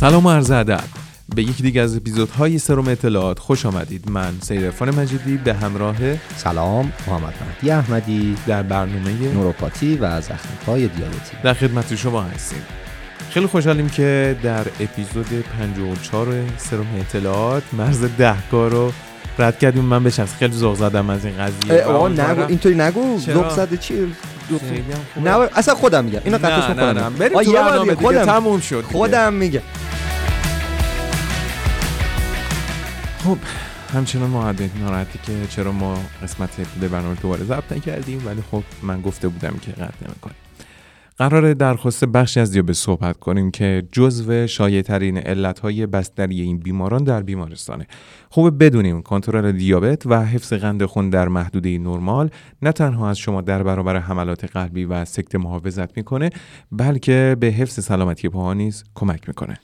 سلام و عرض ادب. به یکی دیگه از اپیزودهای سروم اطلاعات خوش آمدید. من سید عرفان مجیدی به همراه سلام محمد مهدی احمدی در برنامه نوروپاتی و زخمیهای دیابتی. در خدمت شما هستیم. خیلی خوشحالیم که در اپیزود 54 سروم اطلاعات مرز دهگاه رو رد کردیم. من به شخص خیلی ذوق زدم از این قضیه. آه نگو اینطوری نگو؟ ذوق زده چی. نه اصلا خودم میگم. اینو قطعش نه نه نه. می‌کنم بریم تو برنامه دیگه. خودم تموم شد دیگه. خودم میگم. خب همچنان معدد ناراحتی که چرا ما قسمت ابتدای برنامه دوباره ضبط نکردیم ولی خب من گفته بودم که قطع نمی‌کنیم. قرار درخواست بخشی از دیابت صحبت کنیم که جزو شایع‌ترین علتهای بستری این بیماران در بیمارستانه. خوبه بدونیم کنترل دیابت و حفظ قند خون در محدوده نرمال نه تنها از شما در برابر حملات قلبی و سکته محافظت می‌کنه بلکه به حفظ سلامتی پاها نیز کمک می‌کنه.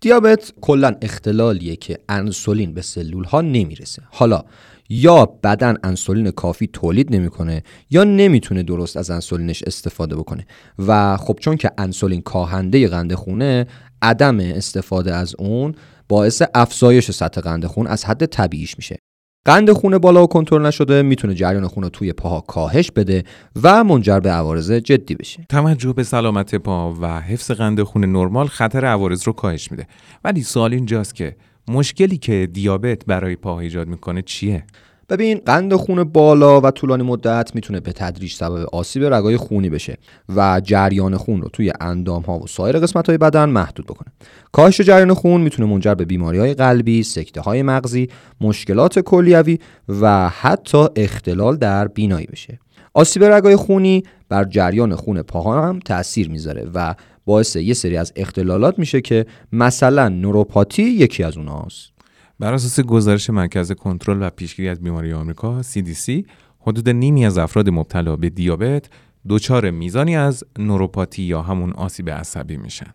دیابت کلا اختلالیه که انسولین به سلول ها نمی‌رسه. حالا یا بدن انسولین کافی تولید نمی‌کنه یا نمی‌تونه درست از انسولینش استفاده بکنه. و خب چون که انسولین کاهنده قند خونه عدم استفاده از اون باعث افزایش سطح قند خون از حد طبیعیش میشه. قند خون بالا و کنترل نشده می‌تونه جریان خون رو توی پاها کاهش بده و منجر به عوارض جدی بشه. توجه به سلامت پا و حفظ قند خون نرمال خطر عوارض رو کاهش میده. ولی سوال اینجاست که مشکلی که دیابت برای پاها ایجاد می‌کنه چیه؟ ببین قند خون بالا و طولانی مدت می‌تونه به تدریج سبب آسیب رگای خونی بشه و جریان خون رو توی اندام ها و سایر قسمت های بدن محدود بکنه. کاهش جریان خون می‌تونه منجر به بیماری های قلبی، سکته های مغزی، مشکلات کلیوی و حتی اختلال در بینایی بشه. آسیب رگای خونی بر جریان خون پاها هم تاثیر می‌ذاره و باعث یه سری از اختلالات میشه که مثلا نوروپاتی یکی از اوناست. بر اساس گزارش مرکز کنترل و پیشگیری از بیماری آمریکا CDC حدود نیمی از افراد مبتلا به دیابت دچار میزانی از نوروپاتی یا همون آسیب عصبی میشن.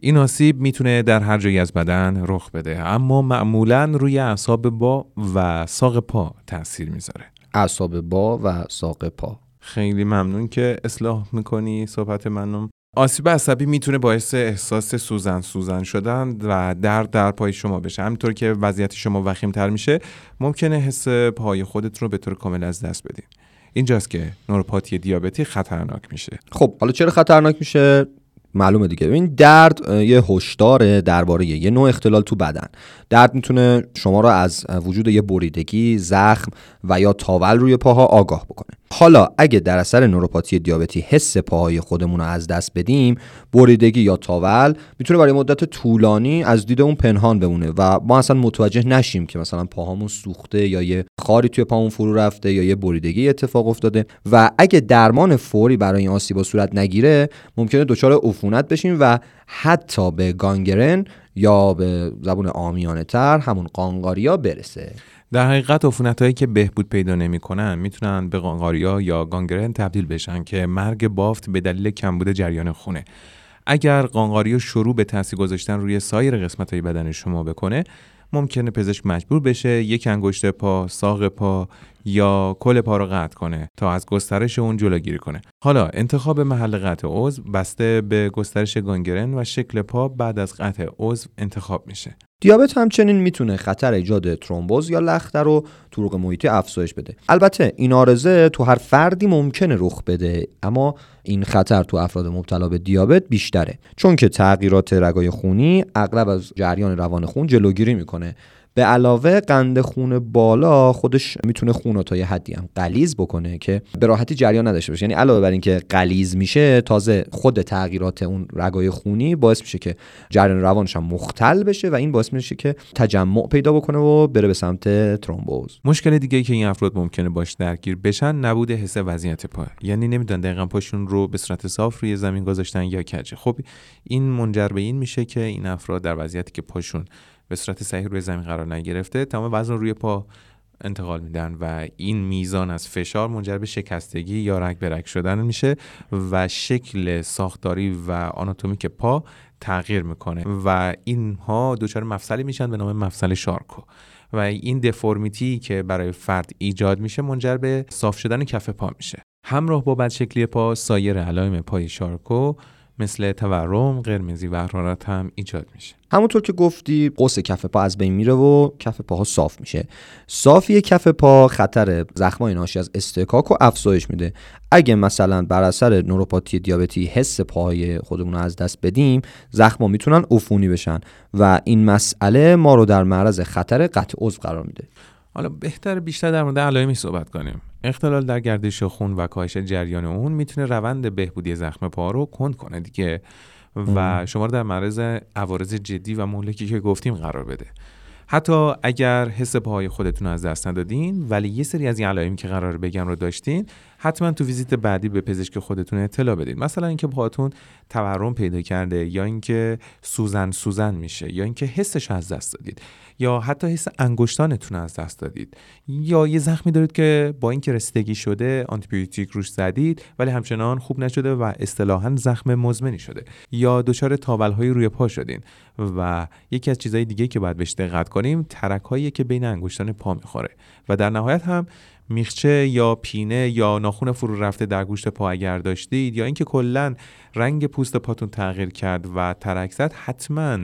این آسیب می‌تونه در هر جایی از بدن رخ بده اما معمولا روی اعصاب با و ساق پا تاثیر می‌ذاره. اعصاب با و ساق پا. خیلی ممنون که اصلاح می‌کنی صحبت منو. آسیب عصبی می‌تونه باعث احساس سوزن سوزن شدن و درد در پای شما بشه. همینطور که وضعیت شما وخیمتر میشه ممکنه حس پای خودت رو به طور کامل از دست بدین اینجاست که نوروپاتی دیابتی خطرناک میشه. خب حالا چرا خطرناک میشه؟ معلومه دیگه. ببین درد یه هشدار درباره یه نوع اختلال تو بدن. درد می‌تونه شما را از وجود یه بریدگی زخم و یا تاول روی پاها آگاه بکنه. حالا اگه در اثر نوروپاتی دیابتی حس پاهای خودمون رو از دست بدیم بریدگی یا تاول می‌تونه برای مدت طولانی از دید اون پنهان بمونه و ما اصلا متوجه نشیم که مثلا پاهامون سوخته یا یه خاری توی پامون فرو رفته یا یه بریدگی اتفاق افتاده و اگه درمان فوری برای این آسیبا صورت نگیره ممکنه دچار عفونت بشیم و حتی به گانگرن یا به زبون آمیانه تر همون قانقاریا برسه. در حقیقت عفونت هایی که بهبود پیدا نمی‌کنن می‌تونن به قانقاریا یا گانگرن تبدیل بشن که مرگ بافت به دلیل کمبود جریان خونه. اگر قانقاریا شروع به تاثیر گذاشتن روی سایر قسمت های بدن شما بکنه ممکنه پزشک مجبور بشه یک انگشت پا، ساق پا یا کل پا رو قطع کنه تا از گسترش اون جلوگیری کنه. حالا انتخاب محل قطع عضو بسته به گسترش گانگرن و شکل پا بعد از قطع عضو انتخاب میشه. دیابت همچنین می‌تونه خطر ایجاد ترومبوز یا لخته رو طرق محیطی افزایش بده البته این آرزه تو هر فردی ممکنه رخ بده اما این خطر تو افراد مبتلا به دیابت بیشتره. چون که تغییرات رگای خونی اغلب از جریان روان خون جلوگیری می‌کنه. به علاوه قند خون بالا خودش می‌تونه خون رو تا یه حدی هم غلیظ بکنه که به راحتی جریان نداشته باشه. یعنی علاوه بر اینکه غلیظ میشه تازه خود تغییرات اون رگای خونی باعث میشه که جریان روانش هم مختل بشه و این باعث میشه که تجمع پیدا بکنه و بره به سمت ترومبوز. مشکل دیگه که این افراد ممکنه باش درگیر بشن نبود حس وضعیت پا. یعنی نمی‌دونن دقیقا پاشون رو به صورت صاف روی زمین گذاشتن یا کجه خب این منجر به این میشه که این افراد در وضعیتی که پاشون به صورت صحیح روی زمین قرار نگرفته تمام وزن روی پا انتقال میدن و این میزان از فشار منجر به شکستگی یا رگ به رگ شدن میشه و شکل ساختاری و آناتومیک پا تغییر می‌کنه و اینها دچار مفصلی میشن به نام مفصل شارکو و این دفرمیتی که برای فرد ایجاد میشه منجر به صاف شدن کف پا میشه. همراه با بدشکلی پا سایر علائم پای شارکو مثل تورم قرمزی و حرارت هم ایجاد میشه. همونطور که گفتی قوس کف پا از بین میره و کف پاها صاف میشه. صافی کف پا خطر زخمای ناشی از استکاک و افزایش میده. اگه مثلا بر اثر نوروپاتی دیابتی حس پاهای خودمون رو از دست بدیم زخما می‌تونن عفونی بشن و این مسئله ما رو در معرض خطر قطع عضو قرار میده. حالا بهتر بیشتر در مورد علائمی صحبت کنیم. اختلال در گردش خون و کاهش جریان اون می‌تونه روند بهبودی زخم پا رو کند کنه دیگه و شما رو در معرض عوارض جدی و مهلکی که گفتیم قرار بده. حتی اگر حس پاهای خودتون از دست ندادین ولی یه سری از این علائمی که قرار بگم رو داشتین حتما تو ویزیت بعدی به پزشک خودتون اطلاع بدید مثلا اینکه پاتون تورم پیدا کرده یا اینکه سوزن سوزن میشه یا اینکه حسش از دست دادید یا حتی حس انگشتانتون از دست دادید یا یه زخمی دارید که با اینکه رسیدگی شده آنتیبیوتیک روش زدید ولی همچنان خوب نشده و اصطلاحا زخم مزمنی شده یا دچار تاولهای روی پا شدین و یکی از چیزهای دیگه که باید بهش دقت کنیم ترک هایی که بین انگشتان پا می‌خوره و در نهایت هم میخچه یا پینه یا ناخون فرو رفته در گوشت پا اگر داشتید یا اینکه کلا رنگ پوست پاتون تغییر کرد و ترک زد حتما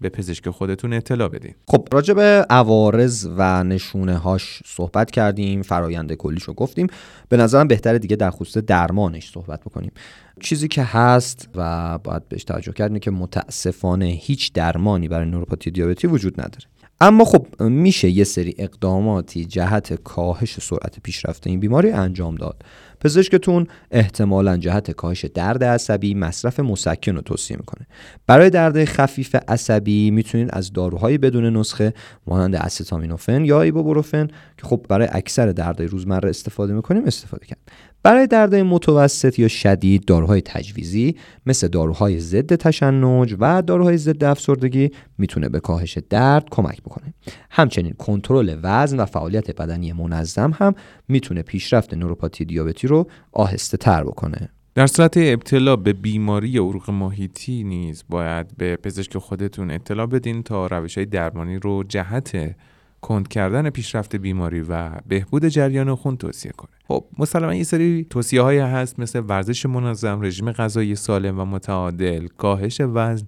به پزشک خودتون اطلاع بدین. خب راجع به عوارض و نشونه هاش صحبت کردیم فرایند کلیشو گفتیم. به نظرم بهتره دیگه در خصوص درمانش صحبت بکنیم. چیزی که هست و باید بهش توجه کرد که متاسفانه هیچ درمانی برای نوروپاتی دیابتی وجود نداره. اما خب میشه یه سری اقداماتی جهت کاهش سرعت پیشرفت این بیماری انجام داد. پزشکتون احتمالا جهت کاهش درد عصبی مصرف مسکن رو توصیه می‌کنه. برای درد خفیف عصبی می‌تونید از داروهای بدون نسخه مانند استامینوفن یا ایبوبروفن که خب برای اکثر دردهای روزمره استفاده می‌کنیم استفاده کرد. برای دردهای متوسط یا شدید داروهای تجویزی مثل داروهای ضد تشنج و داروهای ضد افسردگی می‌تونه به کاهش درد کمک بکنه. همچنین کنترل وزن و فعالیت بدنی منظم هم می‌تونه پیشرفت نوروپاتی دیابتی رو آهسته تر بکنه. در صورت ابتلا به بیماری عروق محیطی نیز باید به پزشک خودتون اطلاع بدین تا روش های درمانی رو جهت کند کردن پیشرفت بیماری و بهبود جریان خون توصیه کنه. خب مسلما یه سری توصیه های هست مثل ورزش منظم رژیم غذایی سالم و متعادل کاهش وزن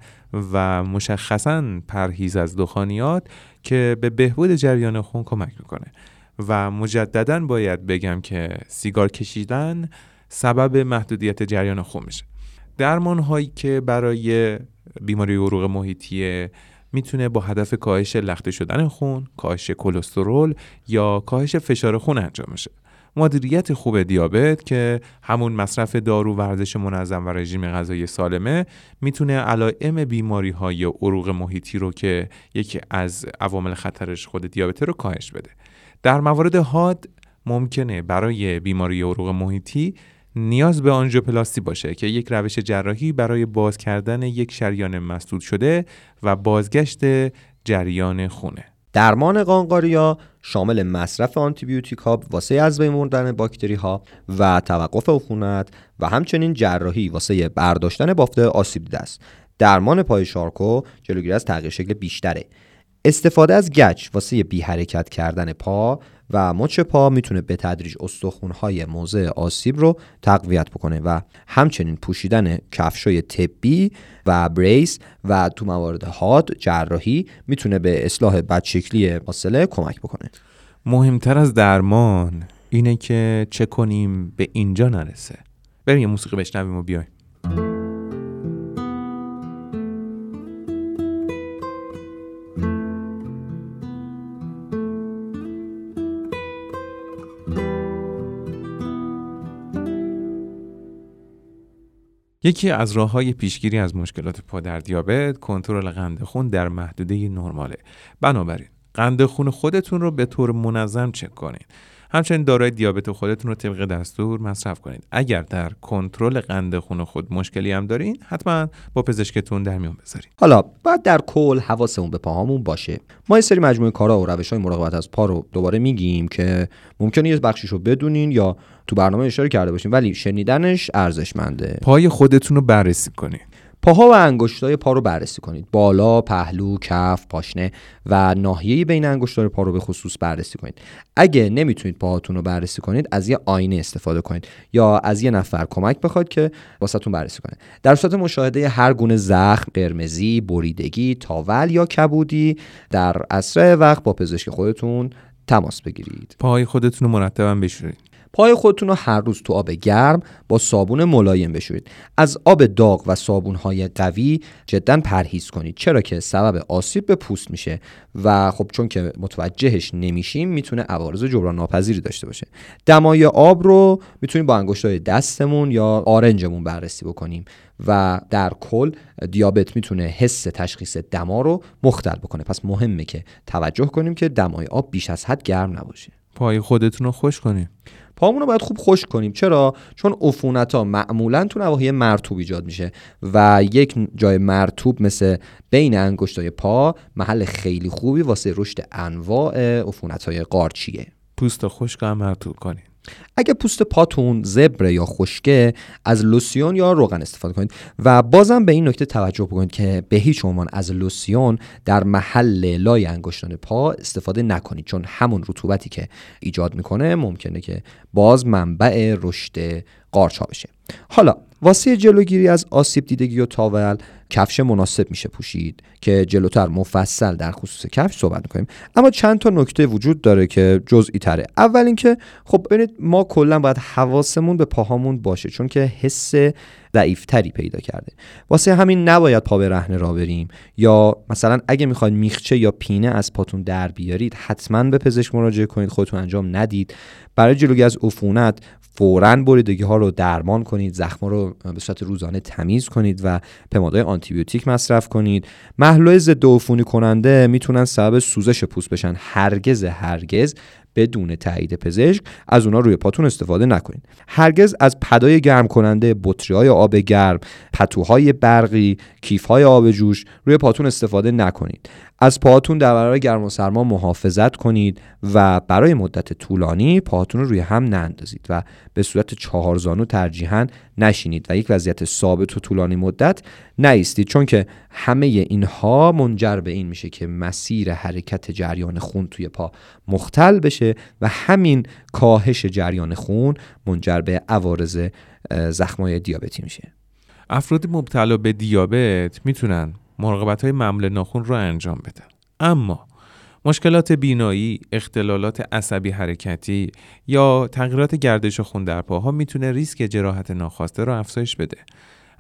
و مشخصا پرهیز از دخانیات که به بهبود جریان خون کمک می‌کنه. و مجددا باید بگم که سیگار کشیدن سبب محدودیت جریان خون میشه. درمان هایی که برای بیماری عروق محیطی می‌تونه با هدف کاهش لخته شدن خون، کاهش کلسترول یا کاهش فشار خون انجام بشه. مدیریت خوب دیابت که همون مصرف دارو ورزش منظم و رژیم غذایی سالمه می‌تونه علائم بیماری های عروق محیطی رو که یکی از عوامل خطرش خود دیابت رو کاهش بده در موارد حاد ممکنه برای بیماری عروق محیطی نیاز به آنژیوپلاستی باشه که یک روش جراحی برای باز کردن یک شریان مسدود شده و بازگشت جریان خونه. درمان قانقاریا شامل مصرف آنتیبیوتیک ها واسه از بین بردن باکتری ها و توقف عفونت و همچنین جراحی واسه برداشتن بافت آسیب دیده است درمان پای شارکو جلوگیری از تغییر شکل بیشتره. استفاده از گچ واسه بی حرکت کردن پا و مچ پا می‌تونه به تدریج استخونهای موضع آسیب رو تقویت بکنه و همچنین پوشیدن کفشای طبی و بریس و تو موارد حاد جراحی می‌تونه به اصلاح بدشکلی فاصله کمک بکنه. مهمتر از درمان اینه که چه کنیم به اینجا نرسه. بریم یه موسیقی بشنویم و بیایم. یکی از راه های پیشگیری از مشکلات پا در دیابت کنترل قند خون در محدوده نرماله. بنابراین قند خون خودتون رو به طور منظم چک کنید همچنین دارای دیابت خودتون رو طبق دستور مصرف کنید. اگر در کنترل قند خون خود مشکلی هم دارین حتما با پزشکتون در میون بذارید حالا بعد در کل حواسمون به پاهامون باشه. ما یه سری مجموعه کارا و روش های مراقبت از پا رو دوباره میگیم که ممکنه یه بخشیش رو بدونین یا تو برنامه اشاره کرده باشیم ولی شنیدنش ارزشمنده. پای خودتون رو بررسی کنید پاها و انگشتای پا رو بررسی کنید. بالا پهلو کف پاشنه و ناحیه بین انگشتای پا رو به خصوص بررسی کنید. اگه نمی‌تونید پاهاتون رو بررسی کنید از یه آینه استفاده کنید یا از یه نفر کمک بخواید که واسهتون بررسی کنه. در صورت مشاهده هر گونه زخم قرمزی بریدگی تاول یا کبودی در اسرع وقت با پزشک خودتون تماس بگیرید. پاهای خودتون رو مرتبا بشورید. پای خودتون رو هر روز تو آب گرم با صابون ملایم بشورید. از آب داغ و صابونهای قوی جدا پرهیز کنید. چرا که سبب آسیب به پوست میشه و خب چون که متوجهش نمیشیم می‌تونه عوارض جبران ناپذیری داشته باشه. دمای آب رو می‌تونیم با انگشتای دستمون یا آرنجمون بررسی بکنیم و در کل دیابت می‌تونه حس تشخیص دما رو مختل بکنه. پس مهمه که توجه کنیم که دمای آب بیش از حد گرم نباشه. پای خودتون رو خوش کنیم پامون رو باید خوب خشک کنیم. چرا؟ چون عفونت ها معمولا تو نواحی مرتوب ایجاد میشه و یک جای مرتوب مثل بین انگشتای پا محل خیلی خوبی واسه رشد انواع عفونت های قارچیه. پوست خشک هم مرتوب کنیم اگه پوست پاتون زبره یا خشکه از لوسیون یا روغن استفاده کنید. و بازم به این نکته توجه بکنید که به هیچ عنوان از لوسیون در محل لای انگشتان پا استفاده نکنید چون همون رطوبتی که ایجاد می‌کنه ممکنه که باز منبع رشد قارچ ها بشه. حالا واسه جلوگیری از آسیب دیدگی و تاول کفش مناسب میشه پوشید که جلوتر مفصل در خصوص کفش صحبت می‌کنیم. اما چند تا نکته وجود داره که جزئی تره. اول اینکه خب ببینید ما کلا باید حواسمون به پاهامون باشه چون که حس ضعیفتری پیدا کرده. واسه همین نباید پا به رهنه را بریم. یا مثلا اگه می‌خواید میخچه یا پینه از پاتون در بیارید حتما به پزشک مراجعه کنید خودتون انجام ندید. برای جلوگیری از عفونت فورا بریدگی ها رو درمان کنید زخم رو به صورت روزانه تمیز کنید و پمادهای آنتیبیوتیک مصرف کنید. محلول ضد عفونی کننده می‌تونن سبب سوزش پوست بشن. هرگز هرگز بدون تایید پزشک از اونا روی پاتون استفاده نکنید هرگز از پدای گرم کننده بطری های آب گرم پتوهای برقی کیف های آب جوش روی پاتون استفاده نکنید از پاهاتون در برابر گرم و سرما محافظت کنید و برای مدت طولانی پاهاتون رو روی هم نندازید و به صورت چهارزانو ترجیحاً نشینید و یک وضعیت ثابت و طولانی مدت نیستید چون که همه اینها منجر به این میشه که مسیر حرکت جریان خون توی پا مختل بشه و همین کاهش جریان خون منجر به عوارض زخمای دیابتی میشه افراد مبتلا به دیابت می‌تونن مراقبت های معمول ناخون رو انجام بدن اما مشکلات بینایی، اختلالات عصبی حرکتی یا تغییرات گردش خون در پاها می‌تونه ریسک جراحت ناخواسته رو افزایش بده.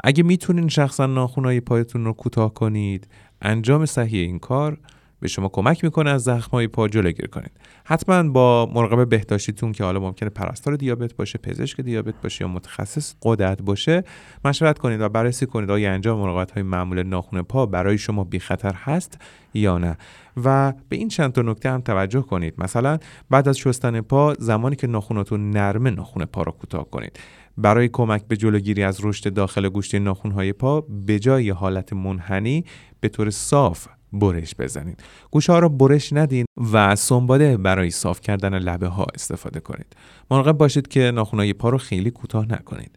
اگه می‌تونین شخصا ناخونهای پایتون رو کوتاه کنید، انجام صحیح این کار به شما کمک می‌کنه از زخمای پا جلوگیری کنید. حتما با مراقب بهداشتیتون که حالا ممکنه پرستار دیابت باشه پزشک دیابت باشه یا متخصص قدرت باشه مشورت کنید و بررسی کنید آیا انجام مراقبت های معمول ناخون پا برای شما بی خطر هست یا نه. و به این چند تا نکته هم توجه کنید. مثلا بعد از شستن پا زمانی که ناخوناتون نرمه ناخون پا رو کوتاه کنید. برای کمک به جلوگیری از رشد داخل گوشت ناخونهای پا به جای حالت منحنی به طور صاف برش بزنید. گوشه ها رو برش ندین و سنباده برای صاف کردن لبه ها استفاده کنید. مراقب باشید که ناخونهای پا رو خیلی کوتاه نکنید.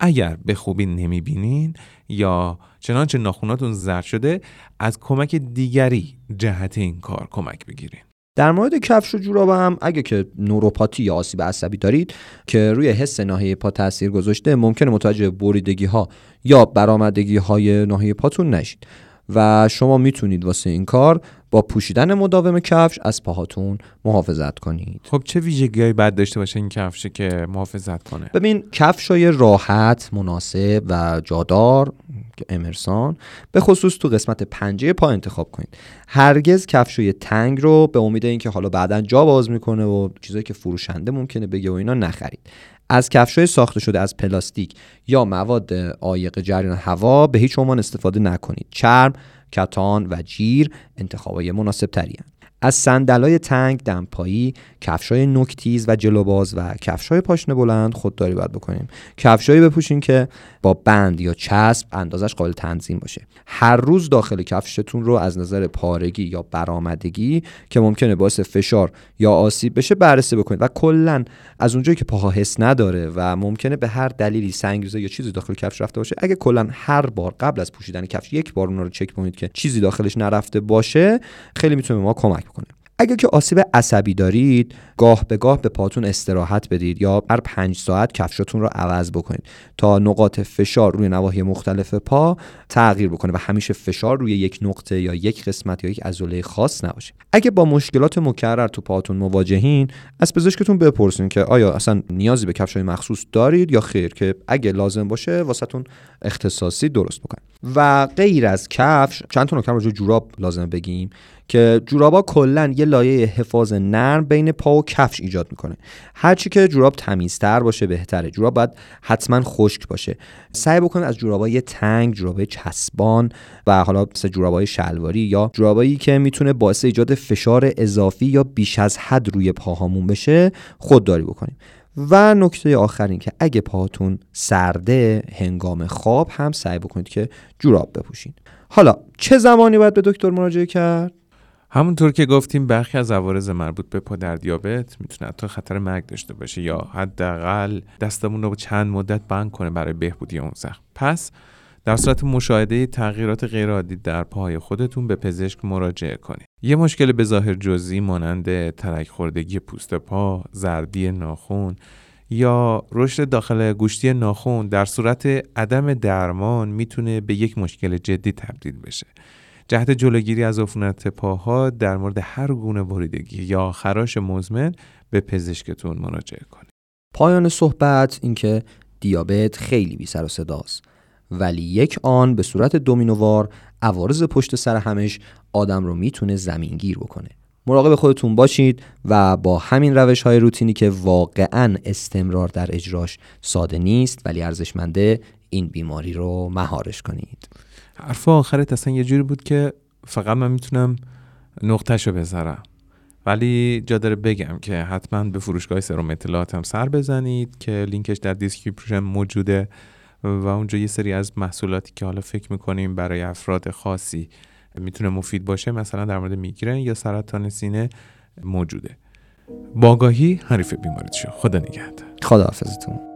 اگر به خوبی نمی‌بینین یا چنانچه ناخوناتون زرد شده از کمک دیگری جهت این کار کمک بگیرین. در مورد کفش و جوراب هم اگه که نوروپاتی یا آسیب عصبی دارید که روی حس ناحیه پا تاثیر گذاشته ممکنه متوجه بریدگی ها یا برآمدگی های ناحیه پاتون نشید. و شما می‌تونید واسه این کار با پوشیدن مداوم کفش از پاهاتون محافظت کنید. خب چه ویژگیهایی باید داشته باشه این کفشه که محافظت کنه؟ ببین کفشای راحت مناسب و جادار امرسان به خصوص تو قسمت پنجه پا انتخاب کنید. هرگز کفشای تنگ رو به امید اینکه حالا بعدا جا باز می‌کنه و چیزایی که فروشنده ممکنه بگه و اینا نخرید. از کفشای ساخته شده از پلاستیک یا مواد عایق جریان هوا به هیچ عنوان استفاده نکنید. چرم کتان و جیر انتخابای مناسب تری از صندلای تنگ دمپایی کفشای نکتیز و جلوباز و کفشای پاشنه بلند خودداری باید بکنیم. کفشایی بپوشین که با بند یا چسب اندازش قابل تنظیم باشه. هر روز داخل کفشتون رو از نظر پارگی یا برآمدگی که ممکنه باعث فشار یا آسیب بشه بررسی بکنید و کلا از اونجایی که پاها حس نداره و ممکنه به هر دلیلی سنگریزه یا چیزی داخل کفش رفته باشه اگه کلا هر بار قبل از پوشیدن کفش یک بار اون رو چک کنید که چیزی داخلش نرفته باشه خیلی می‌تونه ما کمک بکنه اگر که آسیب عصبی دارید گاه به گاه به پاتون استراحت بدید یا هر پنج ساعت کفشتون رو عوض بکنید تا نقاط فشار روی نواحی مختلف پا تغییر بکنه و همیشه فشار روی یک نقطه یا یک قسمت یا یک عضله خاص نباشه. اگه با مشکلات مکرر تو پاتون مواجهین از پزشکتون بپرسین که آیا اصلا نیازی به کفشای مخصوص دارید یا خیر که اگه لازم باشه واسهتون اختصاصی درست بکنید و غیر از کفش چند تا نکته جوراب لازم بگیم. که جورابا کلا یه لایه حفاظ نرم بین پا و کفش ایجاد می‌کنه. هرچی که جوراب تمیزتر باشه بهتره. جوراب باید حتما خشک باشه. سعی بکنید از جورابای تنگ جورابای چسبان و حالا مثل جورابای شلواری یا جورابایی که می‌تونه باعث ایجاد فشار اضافی یا بیش از حد روی پاهامون بشه خودداری بکنیم و نکته آخر این که اگه پاهاتون سرده هنگام خواب هم سعی بکنید که جوراب بپوشین. حالا چه زمانی باید به دکتر مراجعه کرد؟ همونطور که گفتیم برخی از عوارض مربوط به پا در دیابت می‌تونه حتی خطر مرگ داشته باشه یا حداقل دستمون رو چند مدت بند کنه برای بهبودی اون زخم پس در صورت مشاهده تغییرات غیرعادی در پاهای خودتون به پزشک مراجعه کنید. یه مشکل به ظاهر جزئی مانند ترک خوردگی پوست پا، زردی ناخون یا رشد داخل گوشتی ناخون در صورت عدم درمان می‌تونه به یک مشکل جدی تبدیل بشه. جهت جلوگیری از عفونت پاها در مورد هر گونه بریدگی یا خراش مزمن به پزشکتون مراجعه کنید. پایان صحبت اینکه دیابت خیلی بی سر و صداست ولی یک آن به صورت دومینووار عوارض پشت سر همش آدم رو می‌تونه زمینگیر بکنه. مراقب خودتون باشید و با همین روش های روتینی که واقعا استمرار در اجراش ساده نیست ولی ارزشمنده این بیماری رو مهارش کنید. حرف آخرت اصلا یه جوری بود که فقط من می‌تونم نقطه‌شو بذارم. ولی جا داره بگم که حتما به فروشگاه سروم اطلاعات هم سر بزنید که لینکش در description موجوده و اونجا یه سری از محصولاتی که حالا فکر می‌کنیم برای افراد خاصی می‌تونه مفید باشه مثلا در مورد میگرن یا سرطان سینه موجوده. با آگاهی حریف بیماریت شو. خدا نگهدار. خدا حافظتون